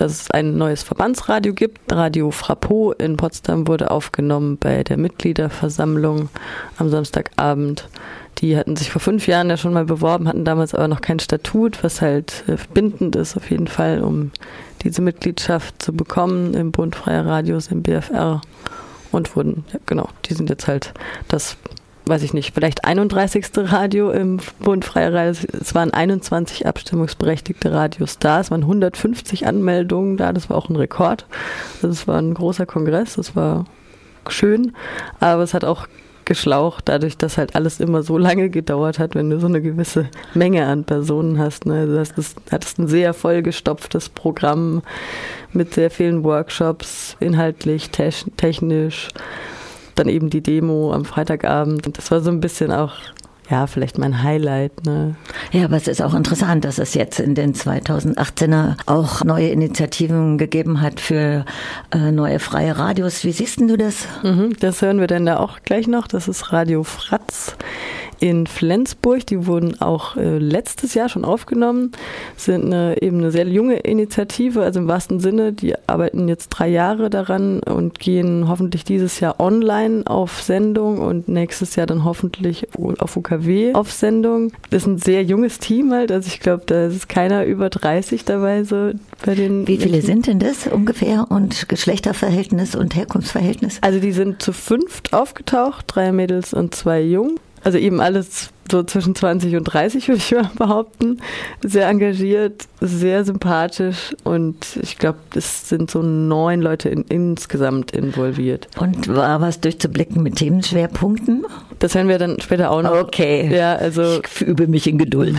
dass es ein neues Verbandsradio gibt. Radio Frappo in Potsdam wurde aufgenommen bei der Mitgliederversammlung am Samstagabend. Die hatten sich vor fünf Jahren ja schon mal beworben, hatten damals aber noch kein Statut, was halt äh, bindend ist auf jeden Fall, um diese Mitgliedschaft zu bekommen im Bund Freier Radios, im BFR und wurden, ja, genau, die sind jetzt halt das weiß ich nicht, vielleicht 31. Radio im Bund Freier Radio. Es waren 21 abstimmungsberechtigte Radios da. Es waren 150 Anmeldungen da. Das war auch ein Rekord. Also es war ein großer Kongress. Das war schön. Aber es hat auch geschlaucht, dadurch, dass halt alles immer so lange gedauert hat, wenn du so eine gewisse Menge an Personen hast. Ne? Also das, das hattest ein sehr vollgestopftes Programm mit sehr vielen Workshops, inhaltlich, technisch dann eben die Demo am Freitagabend. Und das war so ein bisschen auch ja, vielleicht mein Highlight. Ne? Ja, aber es ist auch interessant, dass es jetzt in den 2018er auch neue Initiativen gegeben hat für äh, neue freie Radios. Wie siehst du das? Mhm, das hören wir dann da auch gleich noch. Das ist Radio Fratz in Flensburg. Die wurden auch äh, letztes Jahr schon aufgenommen, sind eine, eben eine sehr junge Initiative, also im wahrsten Sinne. Die arbeiten jetzt drei Jahre daran und gehen hoffentlich dieses Jahr online auf Sendung und nächstes Jahr dann hoffentlich auf UKW auf Sendung. Das ist ein sehr junges Team halt, also ich glaube, da ist keiner über 30 dabei so bei den. Wie viele sind denn das ungefähr und Geschlechterverhältnis und Herkunftsverhältnis? Also die sind zu fünft aufgetaucht, drei Mädels und zwei Jungen. Also eben alles so zwischen 20 und 30, würde ich mal behaupten. Sehr engagiert, sehr sympathisch und ich glaube, es sind so neun Leute in, insgesamt involviert. Und war was durchzublicken mit Themenschwerpunkten? Das hören wir dann später auch noch. Okay. Ja, also. Ich übe mich in Geduld.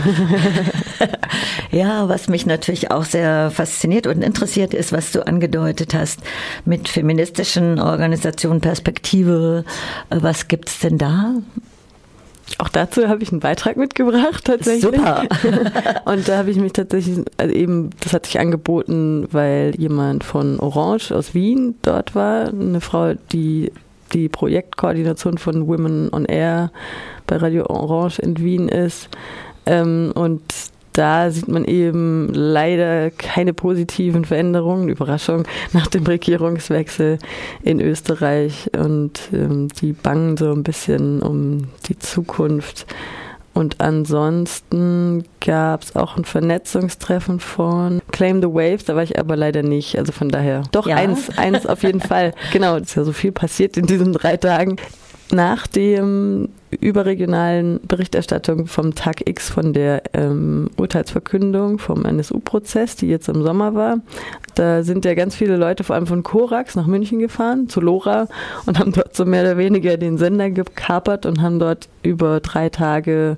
ja, was mich natürlich auch sehr fasziniert und interessiert ist, was du angedeutet hast mit feministischen Organisationen Perspektive. Was gibt's denn da? Auch dazu habe ich einen Beitrag mitgebracht tatsächlich. Super. und da habe ich mich tatsächlich, also eben, das hat sich angeboten, weil jemand von Orange aus Wien dort war, eine Frau, die die Projektkoordination von Women on Air bei Radio Orange in Wien ist. Ähm, und da sieht man eben leider keine positiven Veränderungen, Überraschung, nach dem Regierungswechsel in Österreich und ähm, die bangen so ein bisschen um die Zukunft. Und ansonsten gab es auch ein Vernetzungstreffen von Claim the Waves, da war ich aber leider nicht. Also von daher doch ja. eins, eins auf jeden Fall. Genau, es ist ja so viel passiert in diesen drei Tagen. Nach dem überregionalen Berichterstattung vom Tag X von der ähm, Urteilsverkündung vom NSU-Prozess, die jetzt im Sommer war. Da sind ja ganz viele Leute, vor allem von Korax, nach München gefahren, zu Lora und haben dort so mehr oder weniger den Sender gekapert und haben dort über drei Tage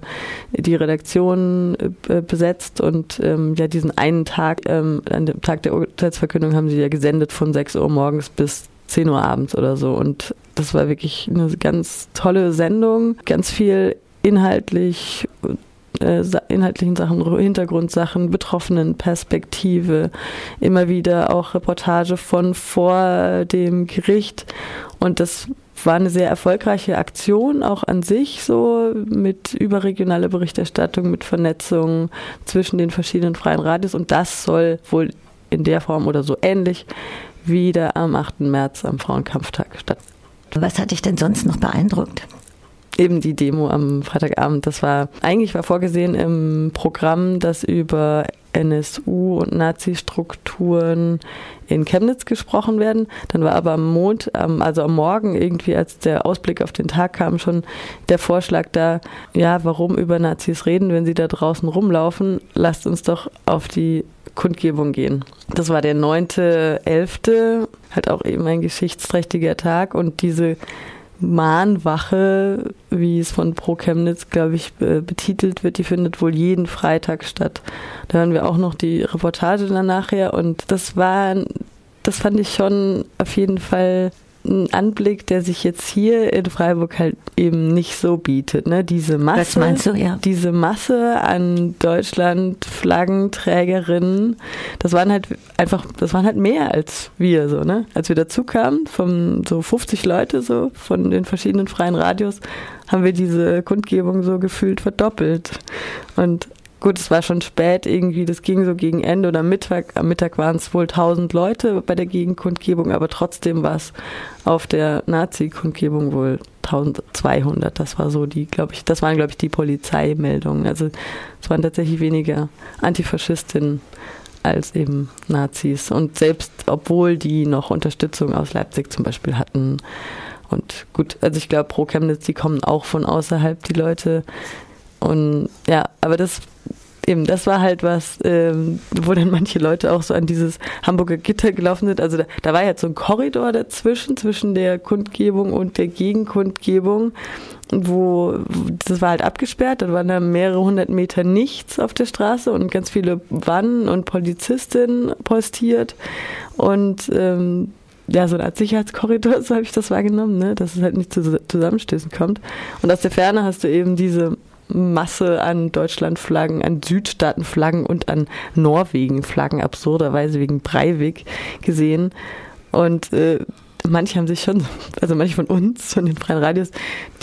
die Redaktion äh, besetzt und ähm, ja diesen einen Tag, ähm, an dem Tag der Urteilsverkündung haben sie ja gesendet von 6 Uhr morgens bis 10 Uhr abends oder so. Und das war wirklich eine ganz tolle Sendung, ganz viel inhaltlich äh, inhaltlichen Sachen, Hintergrundsachen, betroffenen Perspektive, immer wieder auch Reportage von vor dem Gericht und das war eine sehr erfolgreiche Aktion, auch an sich so mit überregionaler Berichterstattung, mit Vernetzung zwischen den verschiedenen freien Radios und das soll wohl in der Form oder so ähnlich wieder am 8. März am Frauenkampftag statt. Was hat dich denn sonst noch beeindruckt? Eben die Demo am Freitagabend. Das war eigentlich war vorgesehen im Programm, das über NSU und Nazi-Strukturen in Chemnitz gesprochen werden. Dann war aber am Mond, also am Morgen irgendwie, als der Ausblick auf den Tag kam, schon der Vorschlag da, ja, warum über Nazis reden, wenn sie da draußen rumlaufen? Lasst uns doch auf die Kundgebung gehen. Das war der 9.11., halt auch eben ein geschichtsträchtiger Tag und diese Mahnwache, wie es von Pro Chemnitz, glaube ich, betitelt wird, die findet wohl jeden Freitag statt. Da hören wir auch noch die Reportage dann nachher und das war, das fand ich schon auf jeden Fall ein Anblick, der sich jetzt hier in Freiburg halt eben nicht so bietet. Ne? Diese Masse, Was meinst du, ja? diese Masse an Deutschland Flaggenträgerinnen, das waren halt einfach, das waren halt mehr als wir so, ne? Als wir dazu kamen, von so 50 Leute so von den verschiedenen freien Radios, haben wir diese Kundgebung so gefühlt verdoppelt. Und gut, es war schon spät irgendwie, das ging so gegen Ende oder Mittag. Am Mittag waren es wohl 1000 Leute bei der Gegenkundgebung, aber trotzdem war es auf der Nazi-Kundgebung wohl 1200. Das war so die, glaube ich, das waren, glaube ich, die Polizeimeldungen. Also es waren tatsächlich weniger Antifaschistinnen als eben Nazis. Und selbst obwohl die noch Unterstützung aus Leipzig zum Beispiel hatten. Und gut, also ich glaube, pro Chemnitz, die kommen auch von außerhalb, die Leute. Und ja, aber das eben, das war halt was, ähm, wo dann manche Leute auch so an dieses Hamburger Gitter gelaufen sind. Also da, da war jetzt so ein Korridor dazwischen, zwischen der Kundgebung und der Gegenkundgebung, wo das war halt abgesperrt, da waren da mehrere hundert Meter nichts auf der Straße und ganz viele Wannen und Polizistinnen postiert und ähm, ja, so eine Art Sicherheitskorridor, so habe ich das wahrgenommen, ne? dass es halt nicht zu Zusammenstößen kommt. Und aus der Ferne hast du eben diese Masse an Deutschlandflaggen, an Südstaatenflaggen und an Norwegen-Flaggen, absurderweise wegen Breivik gesehen. Und äh, manche haben sich schon, also manche von uns, von den freien Radios,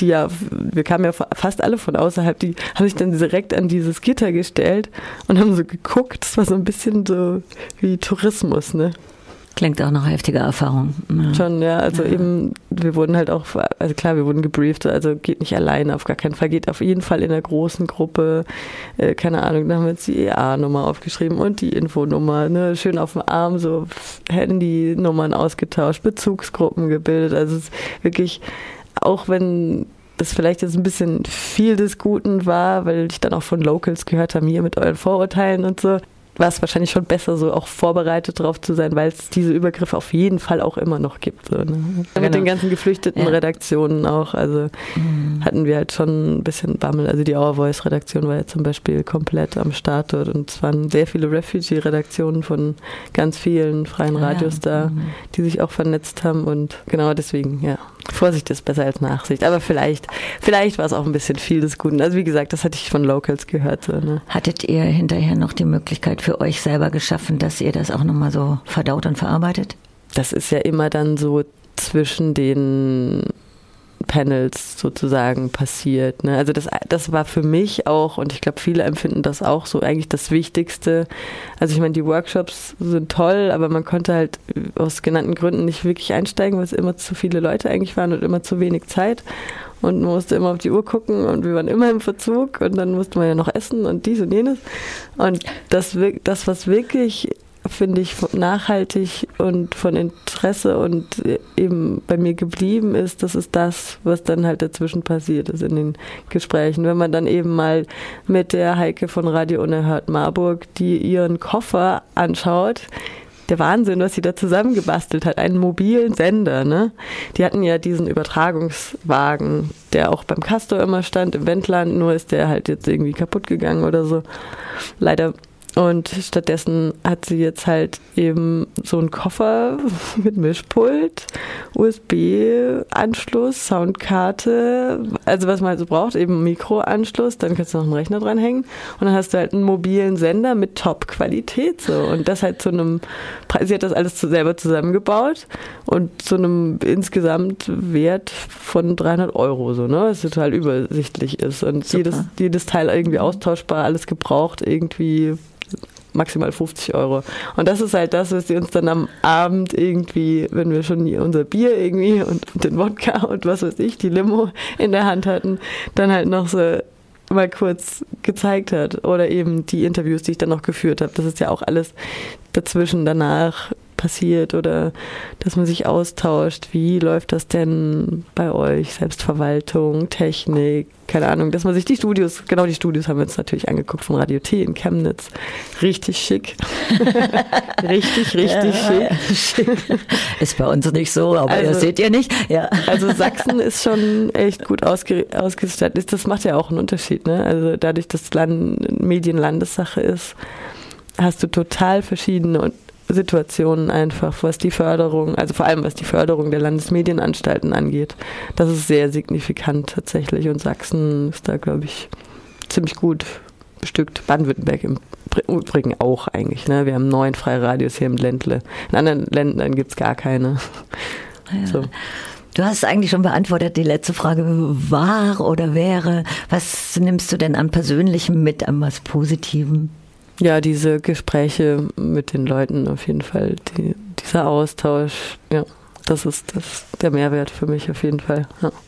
die ja, wir kamen ja fast alle von außerhalb, die haben sich dann direkt an dieses Gitter gestellt und haben so geguckt. Das war so ein bisschen so wie Tourismus, ne? Klingt auch nach heftiger Erfahrung. Ja. Schon, ja. Also ja. eben, wir wurden halt auch, also klar, wir wurden gebrieft, also geht nicht alleine, auf gar keinen Fall, geht auf jeden Fall in einer großen Gruppe, äh, keine Ahnung, da haben wir jetzt die EA-Nummer aufgeschrieben und die Infonummer, ne, schön auf dem Arm so Handynummern ausgetauscht, Bezugsgruppen gebildet, also es ist wirklich, auch wenn das vielleicht jetzt ein bisschen viel des Guten war, weil ich dann auch von Locals gehört habe, hier mit euren Vorurteilen und so war es wahrscheinlich schon besser, so auch vorbereitet drauf zu sein, weil es diese Übergriffe auf jeden Fall auch immer noch gibt. So, ne? genau. Mit den ganzen geflüchteten ja. Redaktionen auch. Also mhm. hatten wir halt schon ein bisschen Bammel. Also die Our Voice Redaktion war ja zum Beispiel komplett am Start dort und es waren sehr viele Refugee-Redaktionen von ganz vielen freien Radios ja. da, mhm. die sich auch vernetzt haben und genau deswegen, ja. Vorsicht ist besser als Nachsicht. Aber vielleicht, vielleicht war es auch ein bisschen viel des Guten. Also wie gesagt, das hatte ich von Locals gehört. So, ne? Hattet ihr hinterher noch die Möglichkeit für euch selber geschaffen, dass ihr das auch nochmal so verdaut und verarbeitet? Das ist ja immer dann so zwischen den Panels sozusagen passiert. Ne? Also das, das war für mich auch, und ich glaube, viele empfinden das auch so eigentlich das Wichtigste. Also ich meine, die Workshops sind toll, aber man konnte halt aus genannten Gründen nicht wirklich einsteigen, weil es immer zu viele Leute eigentlich waren und immer zu wenig Zeit. Und man musste immer auf die Uhr gucken und wir waren immer im Verzug und dann musste man ja noch essen und dies und jenes. Und das, das was wirklich finde ich, nachhaltig und von Interesse und eben bei mir geblieben ist, das ist das, was dann halt dazwischen passiert ist in den Gesprächen. Wenn man dann eben mal mit der Heike von Radio Unerhört Marburg, die ihren Koffer anschaut, der Wahnsinn, was sie da zusammengebastelt hat, einen mobilen Sender, ne? Die hatten ja diesen Übertragungswagen, der auch beim Castor immer stand, im Wendland, nur ist der halt jetzt irgendwie kaputt gegangen oder so. Leider und stattdessen hat sie jetzt halt eben so einen Koffer mit Mischpult, USB-Anschluss, Soundkarte, also was man halt so braucht, eben Mikroanschluss, dann kannst du noch einen Rechner dranhängen. Und dann hast du halt einen mobilen Sender mit Top-Qualität so. Und das halt zu einem, sie hat das alles selber zusammengebaut und zu einem insgesamt Wert von 300 Euro so, ne, was total übersichtlich ist und jedes, jedes Teil irgendwie austauschbar, alles gebraucht irgendwie maximal 50 Euro. Und das ist halt das, was sie uns dann am Abend irgendwie, wenn wir schon unser Bier irgendwie und den Wodka und was weiß ich, die Limo in der Hand hatten, dann halt noch so mal kurz gezeigt hat. Oder eben die Interviews, die ich dann noch geführt habe. Das ist ja auch alles dazwischen danach passiert oder dass man sich austauscht. Wie läuft das denn bei euch? Selbstverwaltung, Technik, keine Ahnung, dass man sich die Studios, genau die Studios haben wir uns natürlich angeguckt von Radio T in Chemnitz. Richtig schick. richtig, richtig ja, schick. Ist bei uns nicht so, aber also, das seht ihr nicht. Ja. Also Sachsen ist schon echt gut ausge ausgestattet. Das macht ja auch einen Unterschied. Ne? Also dadurch, dass Land Medienlandessache ist, hast du total verschiedene Situationen einfach, was die Förderung, also vor allem was die Förderung der Landesmedienanstalten angeht. Das ist sehr signifikant tatsächlich und Sachsen ist da, glaube ich, ziemlich gut bestückt. Baden-Württemberg im Übrigen auch eigentlich. Ne? Wir haben neun freie Radios hier im Ländle. In anderen Ländern gibt es gar keine. Ja. So. Du hast eigentlich schon beantwortet, die letzte Frage war oder wäre. Was nimmst du denn an Persönlichem mit, an was Positivem? Ja, diese Gespräche mit den Leuten auf jeden Fall, die, dieser Austausch, ja, das ist das, der Mehrwert für mich auf jeden Fall. Ja.